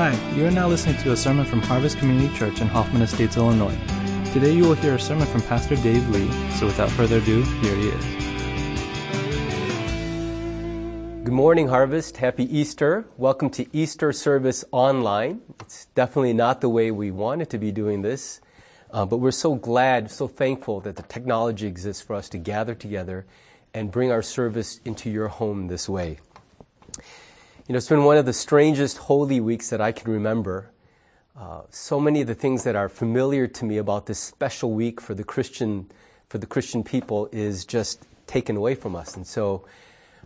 Hi, you are now listening to a sermon from Harvest Community Church in Hoffman Estates, Illinois. Today you will hear a sermon from Pastor Dave Lee, so without further ado, here he is. Good morning, Harvest. Happy Easter. Welcome to Easter service online. It's definitely not the way we wanted to be doing this, uh, but we're so glad, so thankful that the technology exists for us to gather together and bring our service into your home this way. You know, it's been one of the strangest Holy Weeks that I can remember. Uh, so many of the things that are familiar to me about this special week for the Christian, for the Christian people is just taken away from us. And so,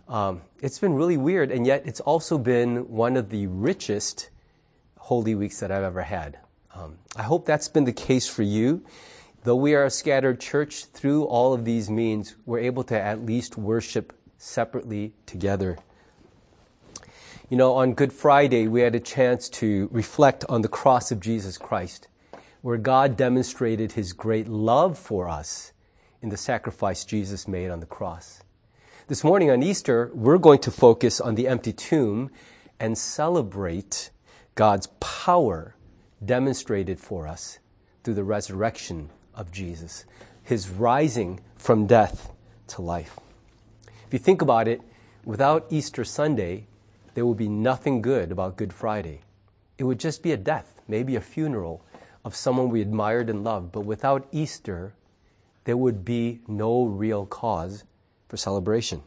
um, it's been really weird, and yet it's also been one of the richest Holy Weeks that I've ever had. Um, I hope that's been the case for you. Though we are a scattered church, through all of these means, we're able to at least worship separately together. You know, on Good Friday, we had a chance to reflect on the cross of Jesus Christ, where God demonstrated his great love for us in the sacrifice Jesus made on the cross. This morning on Easter, we're going to focus on the empty tomb and celebrate God's power demonstrated for us through the resurrection of Jesus, his rising from death to life. If you think about it, without Easter Sunday, there would be nothing good about Good Friday. It would just be a death, maybe a funeral of someone we admired and loved. But without Easter, there would be no real cause for celebration.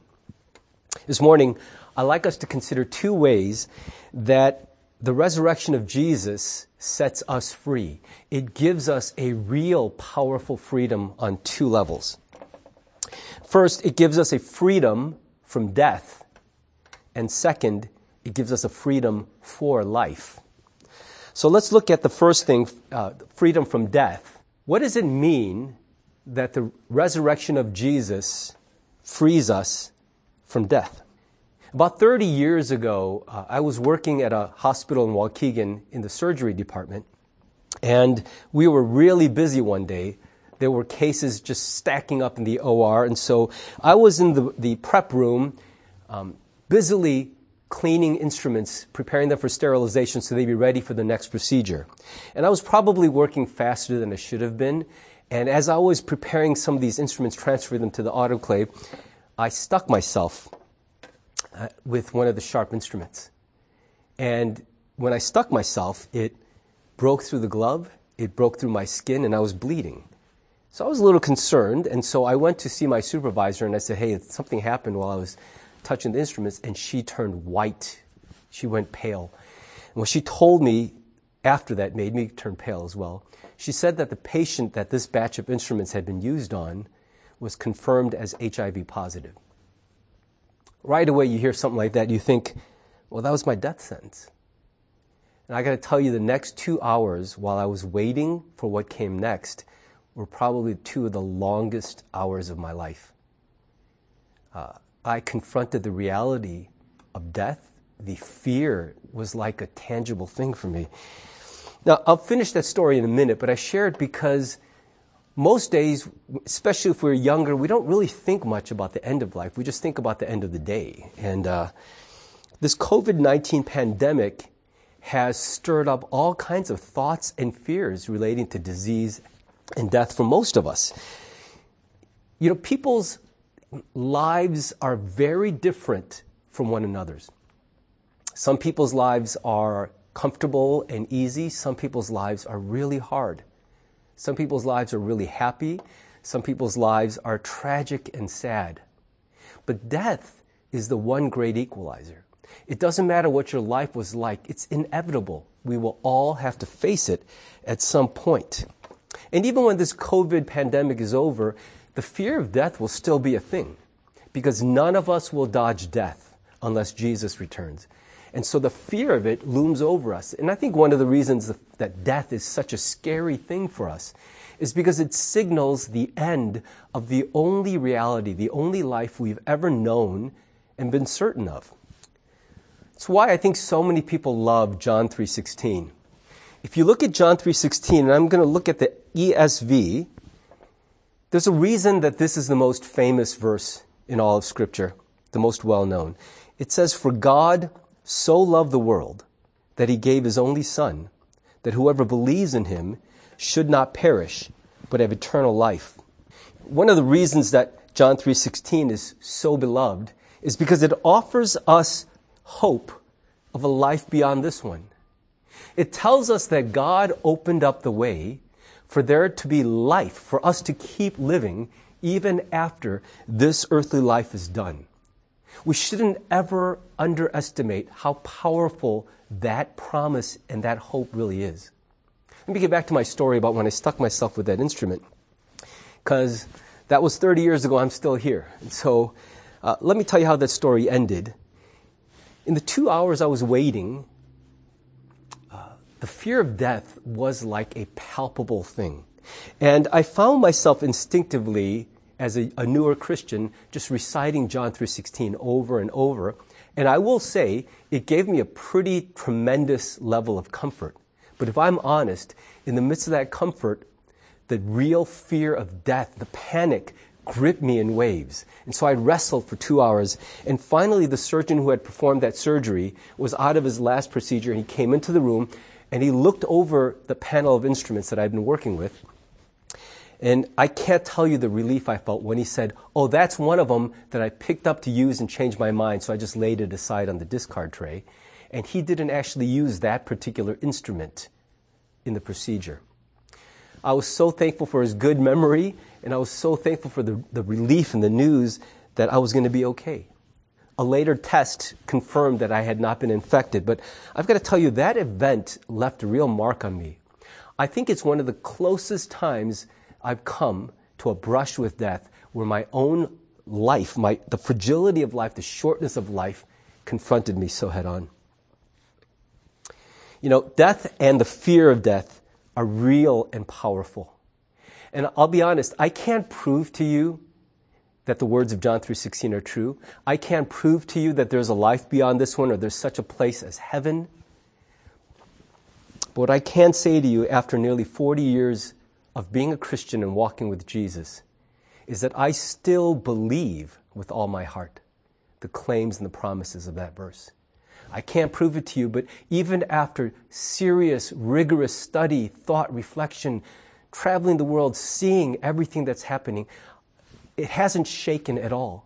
This morning, I'd like us to consider two ways that the resurrection of Jesus sets us free. It gives us a real powerful freedom on two levels. First, it gives us a freedom from death. And second, it gives us a freedom for life. So let's look at the first thing uh, freedom from death. What does it mean that the resurrection of Jesus frees us from death? About 30 years ago, uh, I was working at a hospital in Waukegan in the surgery department, and we were really busy one day. There were cases just stacking up in the OR, and so I was in the, the prep room, um, busily cleaning instruments, preparing them for sterilization so they'd be ready for the next procedure. And I was probably working faster than I should have been. And as I was preparing some of these instruments, transferring them to the autoclave, I stuck myself uh, with one of the sharp instruments. And when I stuck myself, it broke through the glove, it broke through my skin, and I was bleeding. So I was a little concerned, and so I went to see my supervisor and I said, Hey, something happened while I was touching the instruments, and she turned white. She went pale. And what she told me after that made me turn pale as well. She said that the patient that this batch of instruments had been used on was confirmed as HIV positive. Right away, you hear something like that, you think, well, that was my death sentence. And I got to tell you, the next two hours while I was waiting for what came next were probably two of the longest hours of my life. Uh, I confronted the reality of death, the fear was like a tangible thing for me. Now, I'll finish that story in a minute, but I share it because most days, especially if we're younger, we don't really think much about the end of life. We just think about the end of the day. And uh, this COVID 19 pandemic has stirred up all kinds of thoughts and fears relating to disease and death for most of us. You know, people's lives are very different from one another's. Some people's lives are comfortable and easy. Some people's lives are really hard. Some people's lives are really happy. Some people's lives are tragic and sad. But death is the one great equalizer. It doesn't matter what your life was like, it's inevitable. We will all have to face it at some point. And even when this COVID pandemic is over, the fear of death will still be a thing because none of us will dodge death unless Jesus returns. And so the fear of it looms over us. And I think one of the reasons that death is such a scary thing for us is because it signals the end of the only reality, the only life we've ever known and been certain of. It's why I think so many people love John 3:16. If you look at John 3:16, and I'm going to look at the ESV, there's a reason that this is the most famous verse in all of Scripture, the most well known. It says, For God so loved the world that he gave his only Son, that whoever believes in him should not perish, but have eternal life. One of the reasons that John 3:16 is so beloved is because it offers us hope of a life beyond this one. It tells us that God opened up the way for there to be life, for us to keep living even after this earthly life is done. We shouldn't ever underestimate how powerful that promise and that hope really is. Let me get back to my story about when I stuck myself with that instrument. Because that was 30 years ago, I'm still here. And so uh, let me tell you how that story ended. In the two hours I was waiting, the fear of death was like a palpable thing. And I found myself instinctively, as a, a newer Christian, just reciting John 3.16 over and over. And I will say, it gave me a pretty tremendous level of comfort. But if I'm honest, in the midst of that comfort, the real fear of death, the panic, gripped me in waves. And so I wrestled for two hours. And finally, the surgeon who had performed that surgery was out of his last procedure. And he came into the room and he looked over the panel of instruments that I'd been working with. And I can't tell you the relief I felt when he said, Oh, that's one of them that I picked up to use and changed my mind. So I just laid it aside on the discard tray. And he didn't actually use that particular instrument in the procedure. I was so thankful for his good memory, and I was so thankful for the, the relief and the news that I was going to be okay. A later test confirmed that I had not been infected, but I've got to tell you, that event left a real mark on me. I think it's one of the closest times I've come to a brush with death where my own life, my, the fragility of life, the shortness of life confronted me so head on. You know, death and the fear of death are real and powerful. And I'll be honest, I can't prove to you that the words of John 3:16 are true. I can't prove to you that there's a life beyond this one or there's such a place as heaven. But what I can say to you after nearly 40 years of being a Christian and walking with Jesus is that I still believe with all my heart the claims and the promises of that verse. I can't prove it to you, but even after serious, rigorous study, thought, reflection, traveling the world, seeing everything that's happening, it hasn't shaken at all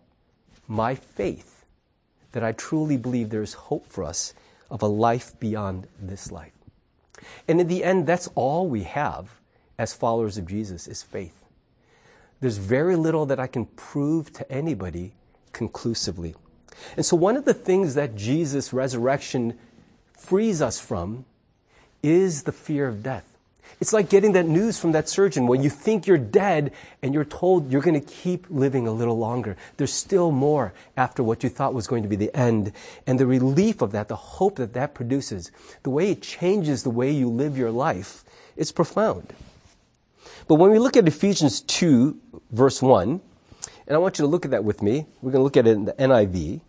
my faith that I truly believe there's hope for us of a life beyond this life. And in the end, that's all we have as followers of Jesus is faith. There's very little that I can prove to anybody conclusively. And so, one of the things that Jesus' resurrection frees us from is the fear of death. It's like getting that news from that surgeon when you think you're dead and you're told you're going to keep living a little longer. There's still more after what you thought was going to be the end. And the relief of that, the hope that that produces, the way it changes the way you live your life, it's profound. But when we look at Ephesians 2, verse 1, and I want you to look at that with me. We're going to look at it in the NIV.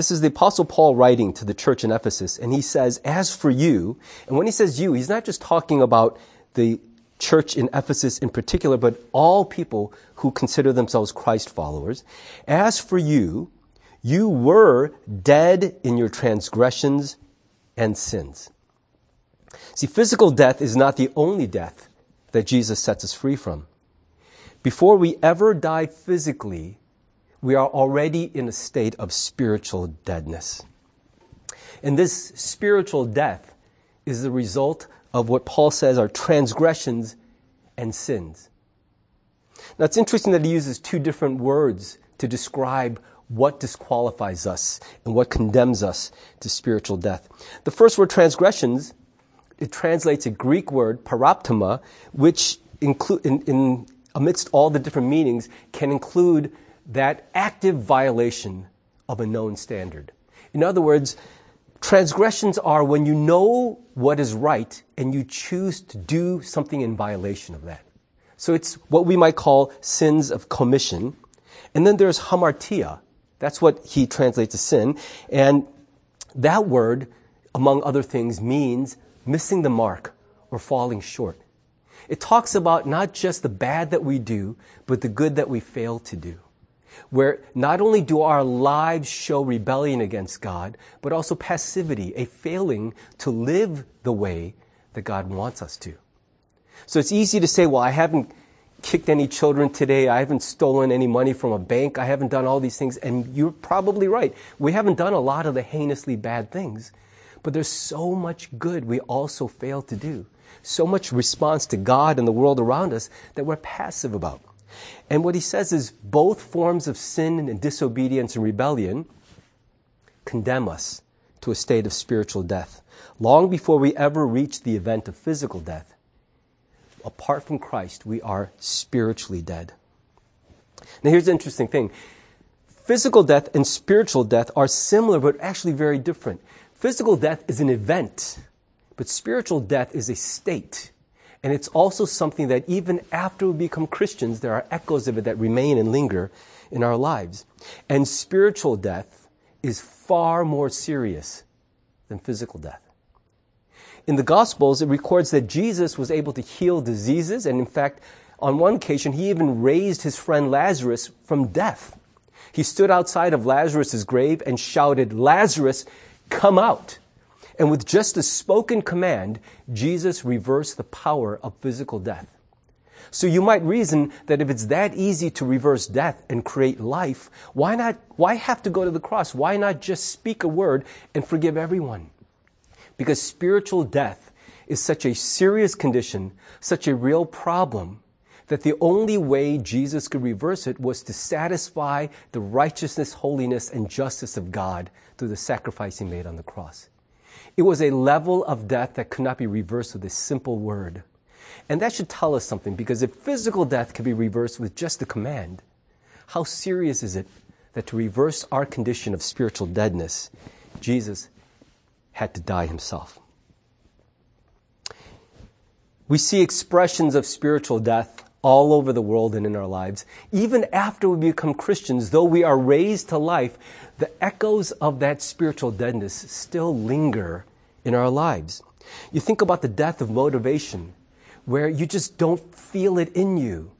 This is the Apostle Paul writing to the church in Ephesus, and he says, As for you, and when he says you, he's not just talking about the church in Ephesus in particular, but all people who consider themselves Christ followers. As for you, you were dead in your transgressions and sins. See, physical death is not the only death that Jesus sets us free from. Before we ever die physically, we are already in a state of spiritual deadness. And this spiritual death is the result of what Paul says are transgressions and sins. Now it's interesting that he uses two different words to describe what disqualifies us and what condemns us to spiritual death. The first word, transgressions, it translates a Greek word, paraptoma, which include, in, in amidst all the different meanings, can include that active violation of a known standard. In other words, transgressions are when you know what is right and you choose to do something in violation of that. So it's what we might call sins of commission. And then there's hamartia. That's what he translates as sin. And that word, among other things, means missing the mark or falling short. It talks about not just the bad that we do, but the good that we fail to do. Where not only do our lives show rebellion against God, but also passivity, a failing to live the way that God wants us to. So it's easy to say, well, I haven't kicked any children today. I haven't stolen any money from a bank. I haven't done all these things. And you're probably right. We haven't done a lot of the heinously bad things. But there's so much good we also fail to do. So much response to God and the world around us that we're passive about. And what he says is both forms of sin and disobedience and rebellion condemn us to a state of spiritual death. Long before we ever reach the event of physical death, apart from Christ, we are spiritually dead. Now, here's the interesting thing physical death and spiritual death are similar, but actually very different. Physical death is an event, but spiritual death is a state. And it's also something that even after we become Christians, there are echoes of it that remain and linger in our lives. And spiritual death is far more serious than physical death. In the Gospels, it records that Jesus was able to heal diseases, and in fact, on one occasion, he even raised his friend Lazarus from death. He stood outside of Lazarus' grave and shouted, Lazarus, come out. And with just a spoken command, Jesus reversed the power of physical death. So you might reason that if it's that easy to reverse death and create life, why not, why have to go to the cross? Why not just speak a word and forgive everyone? Because spiritual death is such a serious condition, such a real problem, that the only way Jesus could reverse it was to satisfy the righteousness, holiness, and justice of God through the sacrifice he made on the cross. It was a level of death that could not be reversed with a simple word. And that should tell us something because if physical death can be reversed with just a command, how serious is it that to reverse our condition of spiritual deadness, Jesus had to die himself? We see expressions of spiritual death all over the world and in our lives. Even after we become Christians, though we are raised to life, the echoes of that spiritual deadness still linger in our lives. You think about the death of motivation, where you just don't feel it in you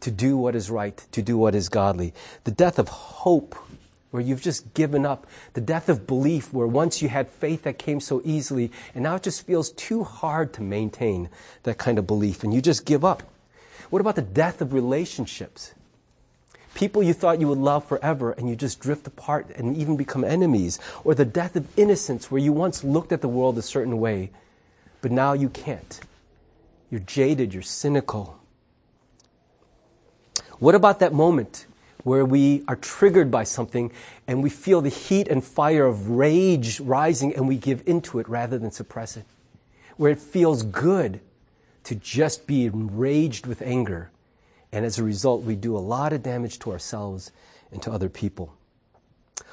to do what is right, to do what is godly. The death of hope, where you've just given up. The death of belief, where once you had faith that came so easily, and now it just feels too hard to maintain that kind of belief, and you just give up. What about the death of relationships? People you thought you would love forever and you just drift apart and even become enemies. Or the death of innocence where you once looked at the world a certain way, but now you can't. You're jaded, you're cynical. What about that moment where we are triggered by something and we feel the heat and fire of rage rising and we give into it rather than suppress it? Where it feels good to just be enraged with anger. And as a result, we do a lot of damage to ourselves and to other people.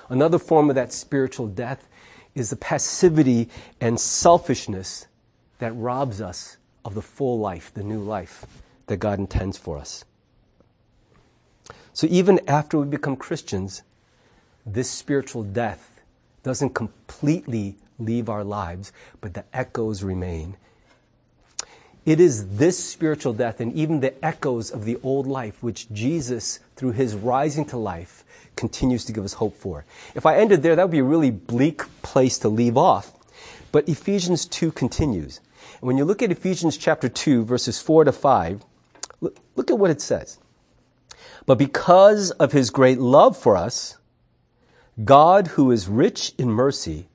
Another form of that spiritual death is the passivity and selfishness that robs us of the full life, the new life that God intends for us. So even after we become Christians, this spiritual death doesn't completely leave our lives, but the echoes remain it is this spiritual death and even the echoes of the old life which Jesus, through his rising to life, continues to give us hope for. If I ended there, that would be a really bleak place to leave off. But Ephesians 2 continues. When you look at Ephesians chapter 2, verses 4 to 5, look, look at what it says. But because of his great love for us, God, who is rich in mercy,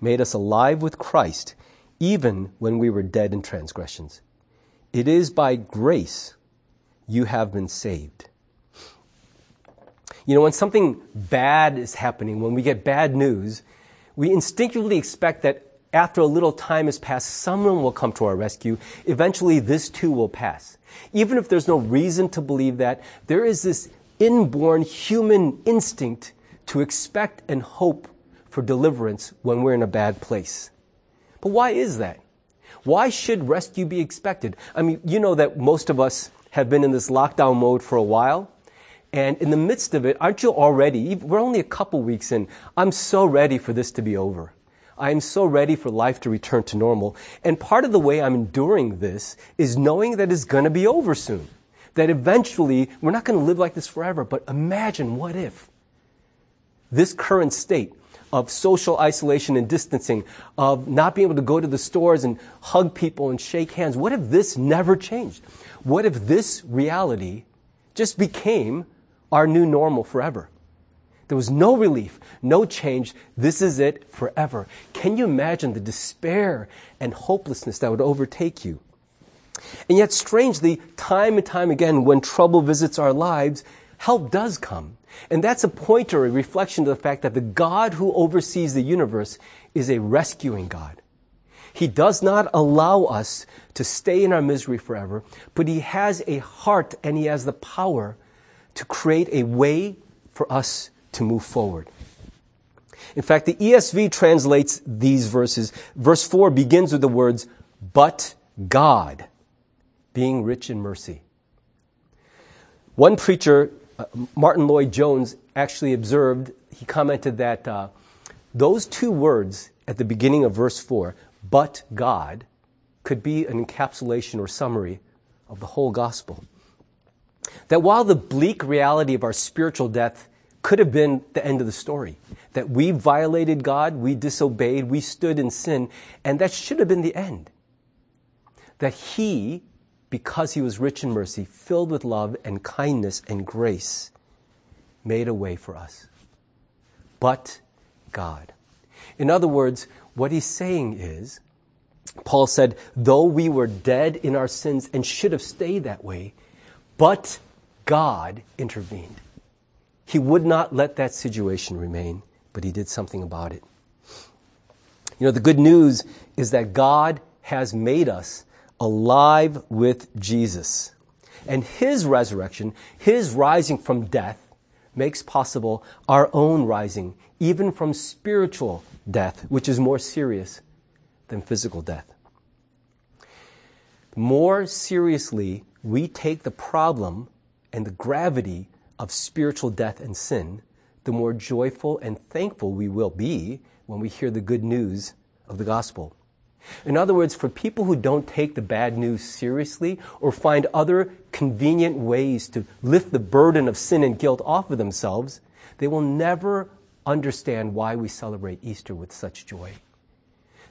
made us alive with Christ even when we were dead in transgressions. It is by grace you have been saved. You know, when something bad is happening, when we get bad news, we instinctively expect that after a little time has passed, someone will come to our rescue. Eventually, this too will pass. Even if there's no reason to believe that, there is this inborn human instinct to expect and hope for deliverance when we're in a bad place. But why is that? Why should rescue be expected? I mean, you know that most of us have been in this lockdown mode for a while. And in the midst of it, aren't you already, we're only a couple weeks in, I'm so ready for this to be over. I am so ready for life to return to normal. And part of the way I'm enduring this is knowing that it's going to be over soon. That eventually, we're not going to live like this forever, but imagine what if this current state of social isolation and distancing, of not being able to go to the stores and hug people and shake hands, what if this never changed? What if this reality just became our new normal forever? There was no relief, no change. This is it forever. Can you imagine the despair and hopelessness that would overtake you? And yet, strangely, time and time again, when trouble visits our lives, help does come. And that's a pointer, a reflection to the fact that the God who oversees the universe is a rescuing God. He does not allow us to stay in our misery forever, but He has a heart and He has the power to create a way for us to move forward. In fact, the ESV translates these verses. Verse 4 begins with the words, but God, being rich in mercy. One preacher, uh, Martyn Lloyd-Jones, actually observed, he commented that uh, those two words at the beginning of verse 4, but God, could be an encapsulation or summary of the whole gospel. That while the bleak reality of our spiritual death could have been the end of the story. That we violated God, we disobeyed, we stood in sin, and that should have been the end. That He, because He was rich in mercy, filled with love and kindness and grace, made a way for us. But God. In other words, what He's saying is, Paul said, though we were dead in our sins and should have stayed that way, but God intervened. He would not let that situation remain, but he did something about it. You know, the good news is that God has made us alive with Jesus. And his resurrection, his rising from death, makes possible our own rising, even from spiritual death, which is more serious than physical death. More seriously we take the problem and the gravity of spiritual death and sin, the more joyful and thankful we will be when we hear the good news of the gospel. In other words, for people who don't take the bad news seriously or find other convenient ways to lift the burden of sin and guilt off of themselves, they will never understand why we celebrate Easter with such joy.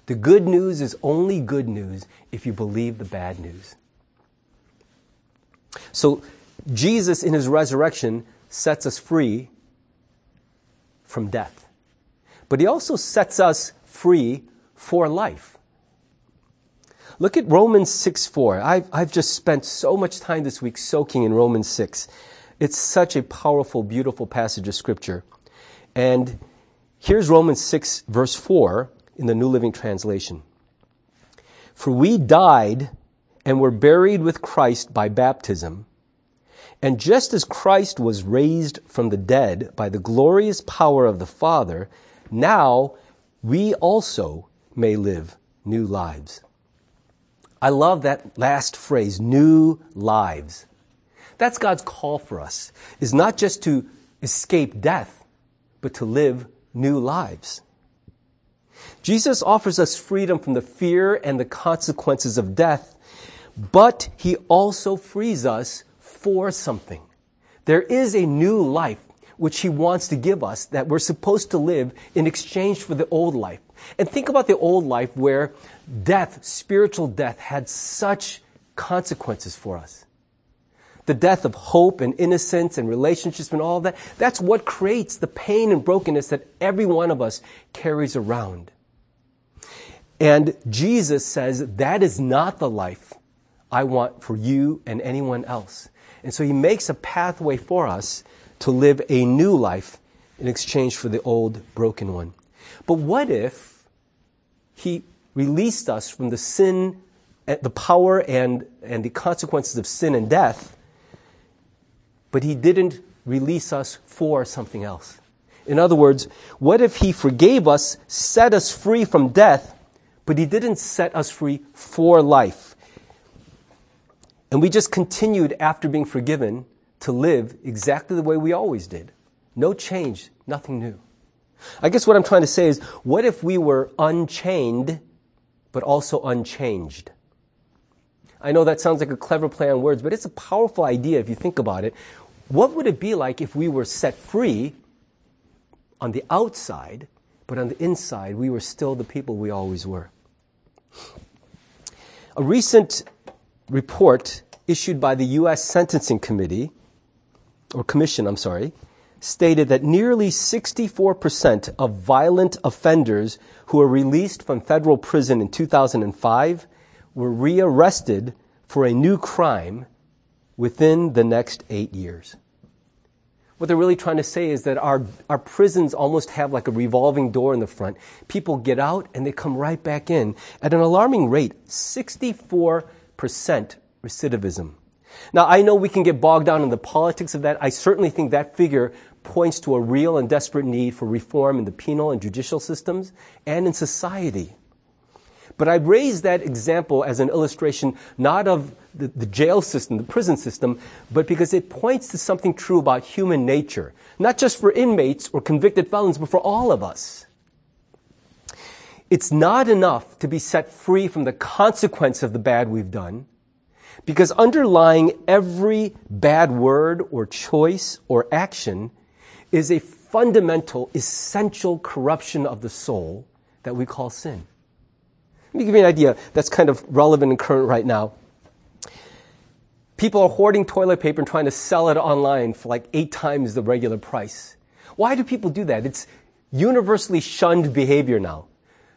The good news is only good news if you believe the bad news. So Jesus, in his resurrection, sets us free from death. But he also sets us free for life. Look at Romans 6 4. I've, I've just spent so much time this week soaking in Romans 6. It's such a powerful, beautiful passage of Scripture. And here's Romans 6, verse 4 in the New Living Translation. For we died and were buried with Christ by baptism and just as Christ was raised from the dead by the glorious power of the Father, now we also may live new lives. I love that last phrase, new lives. That's God's call for us, is not just to escape death, but to live new lives. Jesus offers us freedom from the fear and the consequences of death, but he also frees us for something. There is a new life which he wants to give us that we're supposed to live in exchange for the old life. And think about the old life where death, spiritual death, had such consequences for us. The death of hope and innocence and relationships and all that, that's what creates the pain and brokenness that every one of us carries around. And Jesus says that is not the life I want for you and anyone else. And so he makes a pathway for us to live a new life in exchange for the old broken one. But what if he released us from the sin, eh, the power and, and the consequences of sin and death, but he didn't release us for something else? In other words, what if he forgave us, set us free from death, but he didn't set us free for life? And we just continued after being forgiven to live exactly the way we always did. No change, nothing new. I guess what I'm trying to say is, what if we were unchained, but also unchanged? I know that sounds like a clever play on words, but it's a powerful idea if you think about it. What would it be like if we were set free on the outside, but on the inside, we were still the people we always were? A recent report issued by the U.S. Sentencing Committee, or Commission, I'm sorry, stated that nearly 64% of violent offenders who were released from federal prison in 2005 were rearrested for a new crime within the next eight years. What they're really trying to say is that our, our prisons almost have like a revolving door in the front. People get out and they come right back in at an alarming rate 64% recidivism. Now, I know we can get bogged down in the politics of that. I certainly think that figure points to a real and desperate need for reform in the penal and judicial systems and in society. But I raise that example as an illustration not of the, the, jail system, the prison system, but because it points to something true about human nature, not just for inmates or convicted felons, but for all of us. It's not enough to be set free from the consequence of the bad we've done. Because underlying every bad word or choice or action is a fundamental, essential corruption of the soul that we call sin. Let me give you an idea that's kind of relevant and current right now. People are hoarding toilet paper and trying to sell it online for like eight times the regular price. Why do people do that? It's universally shunned behavior now.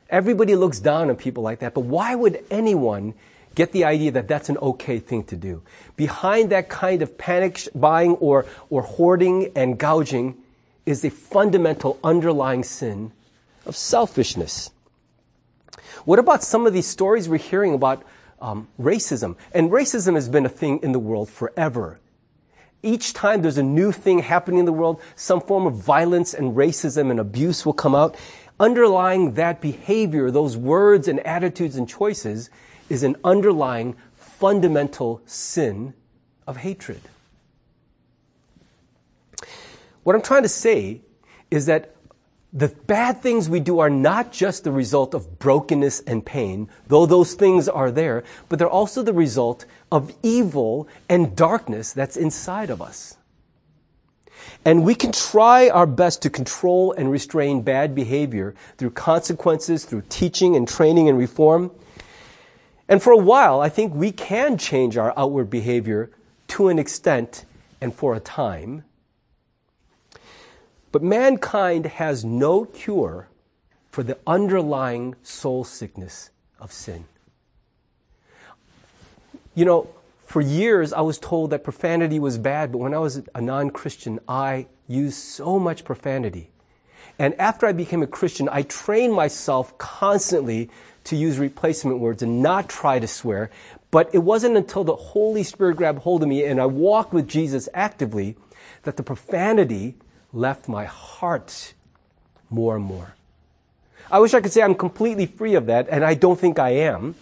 Everybody looks down on people like that, but why would anyone get the idea that that's an okay thing to do. Behind that kind of panic buying or, or hoarding and gouging is a fundamental underlying sin of selfishness. What about some of these stories we're hearing about um, racism? And racism has been a thing in the world forever. Each time there's a new thing happening in the world, some form of violence and racism and abuse will come out. Underlying that behavior, those words and attitudes and choices, is an underlying fundamental sin of hatred. What I'm trying to say is that the bad things we do are not just the result of brokenness and pain, though those things are there, but they're also the result of evil and darkness that's inside of us. And we can try our best to control and restrain bad behavior through consequences, through teaching and training and reform. And for a while, I think we can change our outward behavior to an extent and for a time. But mankind has no cure for the underlying soul sickness of sin. You know, for years I was told that profanity was bad, but when I was a non Christian, I used so much profanity. And after I became a Christian, I trained myself constantly to use replacement words and not try to swear. But it wasn't until the Holy Spirit grabbed hold of me and I walked with Jesus actively that the profanity left my heart more and more. I wish I could say I'm completely free of that, and I don't think I am.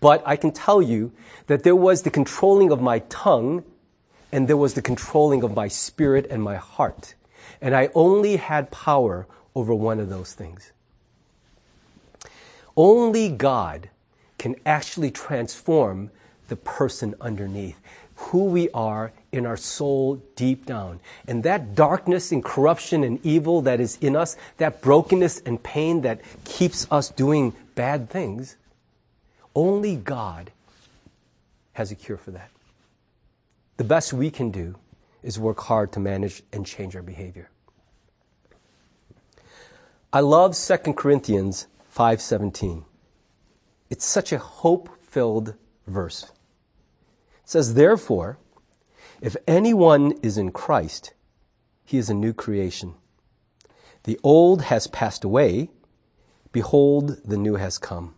But I can tell you that there was the controlling of my tongue and there was the controlling of my spirit and my heart. And I only had power over one of those things. Only God can actually transform the person underneath, who we are in our soul deep down. And that darkness and corruption and evil that is in us, that brokenness and pain that keeps us doing bad things, only God has a cure for that. The best we can do is work hard to manage and change our behavior. I love 2 Corinthians 5:17. It's such a hope-filled verse. It says, "Therefore, if anyone is in Christ, he is a new creation. The old has passed away; behold, the new has come."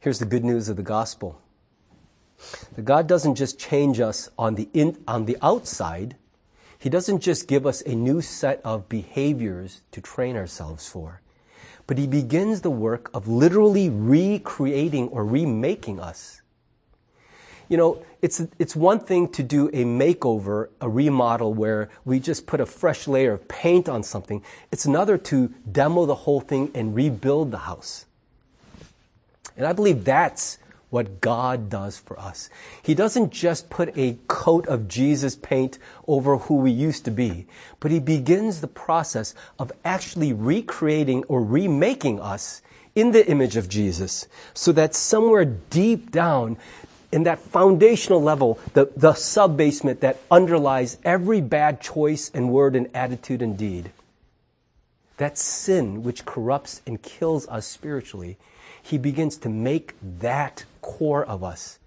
Here's the good news of the gospel. That God doesn't just change us on the in, on the outside, he doesn't just give us a new set of behaviors to train ourselves for, but He begins the work of literally recreating or remaking us. You know, it's, it's one thing to do a makeover, a remodel where we just put a fresh layer of paint on something. It's another to demo the whole thing and rebuild the house. And I believe that's what God does for us. He doesn't just put a coat of Jesus paint over who we used to be, but He begins the process of actually recreating or remaking us in the image of Jesus so that somewhere deep down in that foundational level, the, the sub basement that underlies every bad choice and word and attitude and deed, that sin which corrupts and kills us spiritually, he begins to make that core of us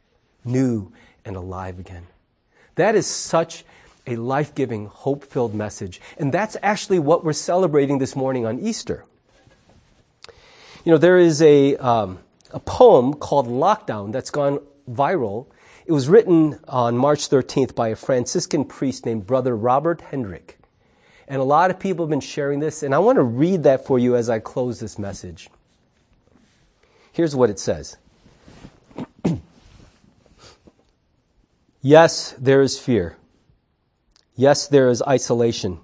new and alive again. That is such a life giving, hope filled message. And that's actually what we're celebrating this morning on Easter. You know, there is a, um, a poem called Lockdown that's gone viral. It was written on March 13th by a Franciscan priest named Brother Robert Hendrick. And a lot of people have been sharing this, and I want to read that for you as I close this message. Here's what it says Yes, there is fear. Yes, there is isolation.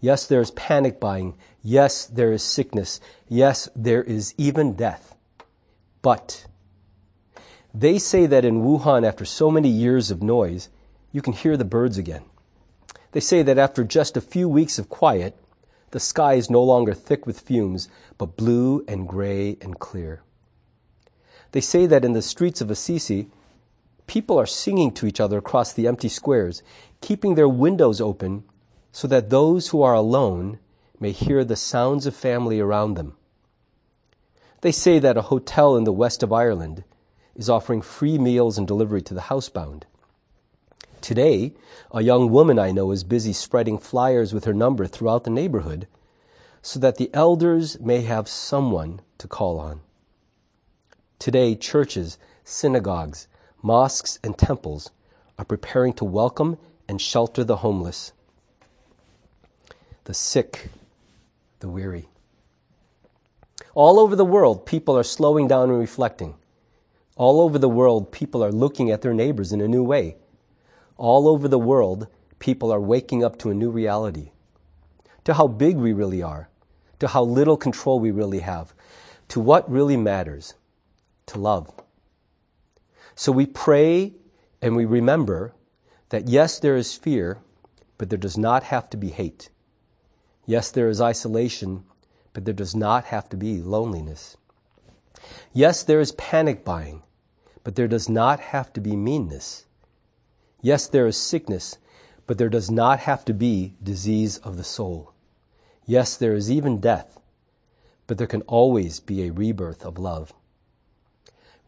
Yes, there is panic buying. Yes, there is sickness. Yes, there is even death. But they say that in Wuhan, after so many years of noise, you can hear the birds again. They say that after just a few weeks of quiet, the sky is no longer thick with fumes, but blue and gray and clear. They say that in the streets of Assisi, people are singing to each other across the empty squares, keeping their windows open so that those who are alone may hear the sounds of family around them. They say that a hotel in the west of Ireland is offering free meals and delivery to the housebound. Today, a young woman I know is busy spreading flyers with her number throughout the neighborhood so that the elders may have someone to call on. Today, churches, synagogues, mosques, and temples are preparing to welcome and shelter the homeless, the sick, the weary. All over the world, people are slowing down and reflecting. All over the world, people are looking at their neighbors in a new way. All over the world, people are waking up to a new reality, to how big we really are, to how little control we really have, to what really matters, to love. So we pray and we remember that yes, there is fear, but there does not have to be hate. Yes, there is isolation, but there does not have to be loneliness. Yes, there is panic buying, but there does not have to be meanness. Yes, there is sickness, but there does not have to be disease of the soul. Yes, there is even death, but there can always be a rebirth of love.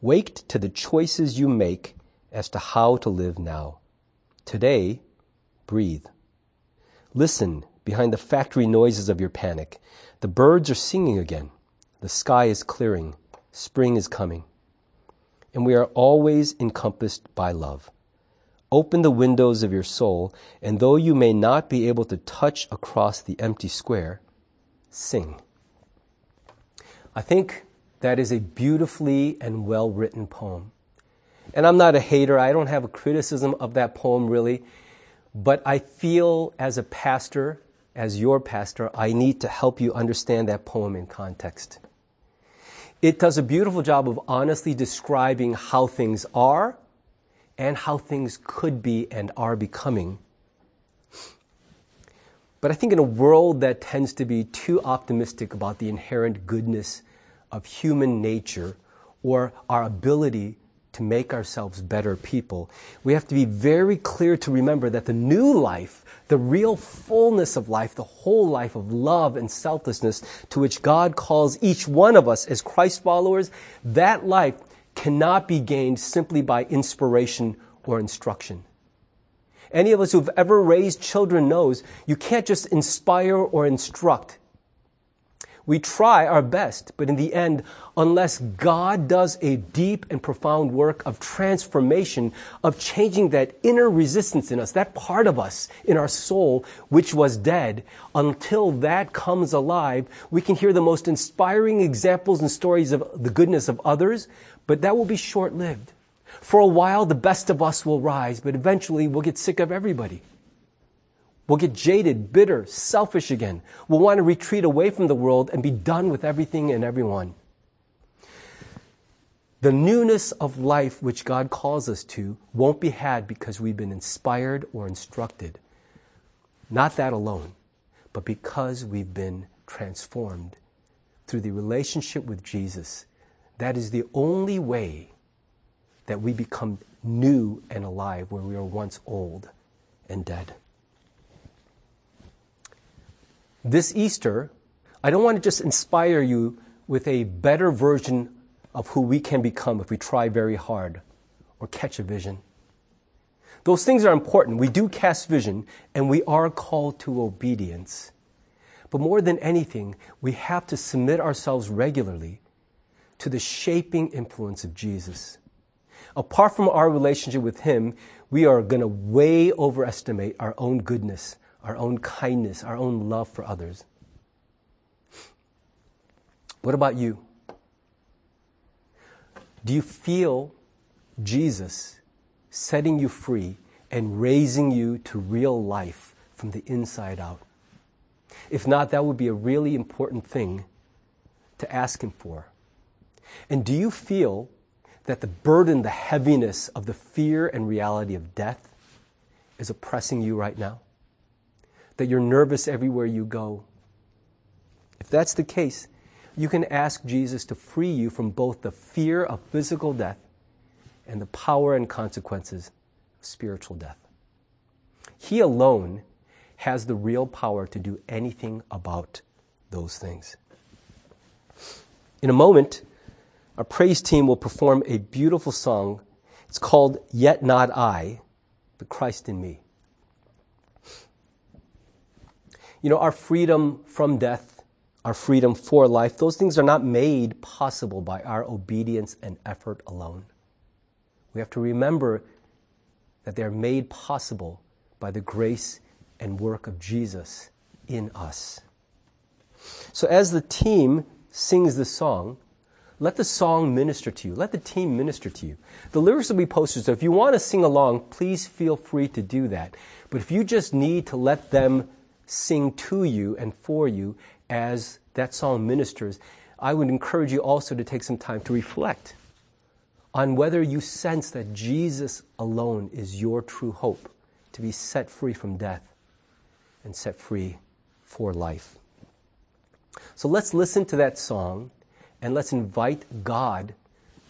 Wake to the choices you make as to how to live now. Today, breathe. Listen behind the factory noises of your panic. The birds are singing again. The sky is clearing. Spring is coming. And we are always encompassed by love. Open the windows of your soul, and though you may not be able to touch across the empty square, sing. I think that is a beautifully and well written poem. And I'm not a hater, I don't have a criticism of that poem really, but I feel as a pastor, as your pastor, I need to help you understand that poem in context. It does a beautiful job of honestly describing how things are and how things could be and are becoming. But I think in a world that tends to be too optimistic about the inherent goodness of human nature or our ability to make ourselves better people, we have to be very clear to remember that the new life the real fullness of life, the whole life of love and selflessness to which God calls each one of us as Christ followers, that life cannot be gained simply by inspiration or instruction. Any of us who've ever raised children knows you can't just inspire or instruct. We try our best, but in the end, unless God does a deep and profound work of transformation, of changing that inner resistance in us, that part of us in our soul which was dead, until that comes alive, we can hear the most inspiring examples and stories of the goodness of others, but that will be short lived. For a while, the best of us will rise, but eventually we'll get sick of everybody. We'll get jaded, bitter, selfish again. We'll want to retreat away from the world and be done with everything and everyone. The newness of life which God calls us to won't be had because we've been inspired or instructed. Not that alone, but because we've been transformed through the relationship with Jesus. That is the only way that we become new and alive where we were once old and dead. This Easter, I don't want to just inspire you with a better version of who we can become if we try very hard or catch a vision. Those things are important. We do cast vision and we are called to obedience. But more than anything, we have to submit ourselves regularly to the shaping influence of Jesus. Apart from our relationship with Him, we are going to way overestimate our own goodness, our own kindness, our own love for others. What about you? Do you feel Jesus setting you free and raising you to real life from the inside out? If not, that would be a really important thing to ask Him for. And do you feel that the burden, the heaviness of the fear and reality of death is oppressing you right now? That you're nervous everywhere you go? If that's the case, you can ask Jesus to free you from both the fear of physical death and the power and consequences of spiritual death. He alone has the real power to do anything about those things. In a moment, our praise team will perform a beautiful song. It's called Yet Not I, but Christ in Me. You know, our freedom from death our freedom for life, those things are not made possible by our obedience and effort alone. We have to remember that they're made possible by the grace and work of Jesus in us. So as the team sings the song, let the song minister to you. Let the team minister to you. The lyrics will be posted, so if you want to sing along, please feel free to do that. But if you just need to let them sing to you and for you, as that song ministers, I would encourage you also to take some time to reflect on whether you sense that Jesus alone is your true hope to be set free from death and set free for life. So let's listen to that song and let's invite God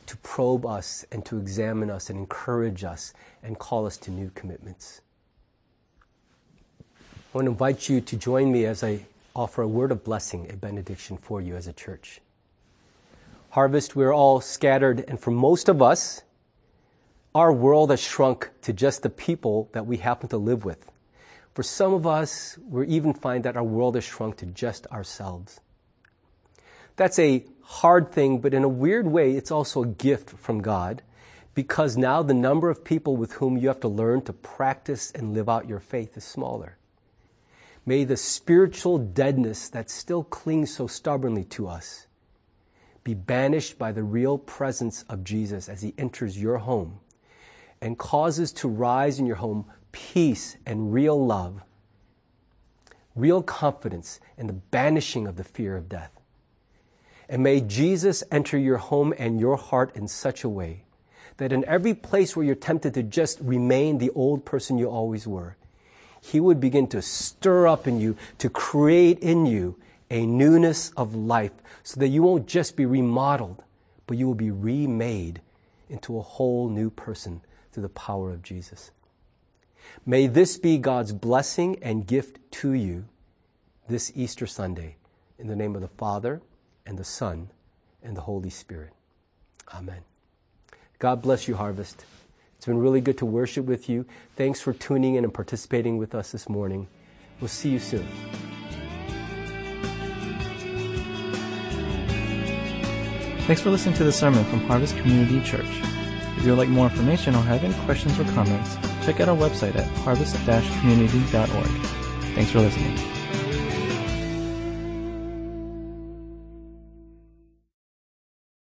to probe us and to examine us and encourage us and call us to new commitments. I want to invite you to join me as I offer a word of blessing, a benediction for you as a church. Harvest, we're all scattered, and for most of us, our world has shrunk to just the people that we happen to live with. For some of us, we even find that our world has shrunk to just ourselves. That's a hard thing, but in a weird way, it's also a gift from God because now the number of people with whom you have to learn to practice and live out your faith is smaller. May the spiritual deadness that still clings so stubbornly to us be banished by the real presence of Jesus as he enters your home and causes to rise in your home peace and real love, real confidence, and the banishing of the fear of death. And may Jesus enter your home and your heart in such a way that in every place where you're tempted to just remain the old person you always were, he would begin to stir up in you, to create in you a newness of life so that you won't just be remodeled, but you will be remade into a whole new person through the power of Jesus. May this be God's blessing and gift to you this Easter Sunday. In the name of the Father, and the Son, and the Holy Spirit. Amen. God bless you, Harvest. It's been really good to worship with you. Thanks for tuning in and participating with us this morning. We'll see you soon. Thanks for listening to the sermon from Harvest Community Church. If you would like more information or have any questions or comments, check out our website at harvest-community.org. Thanks for listening.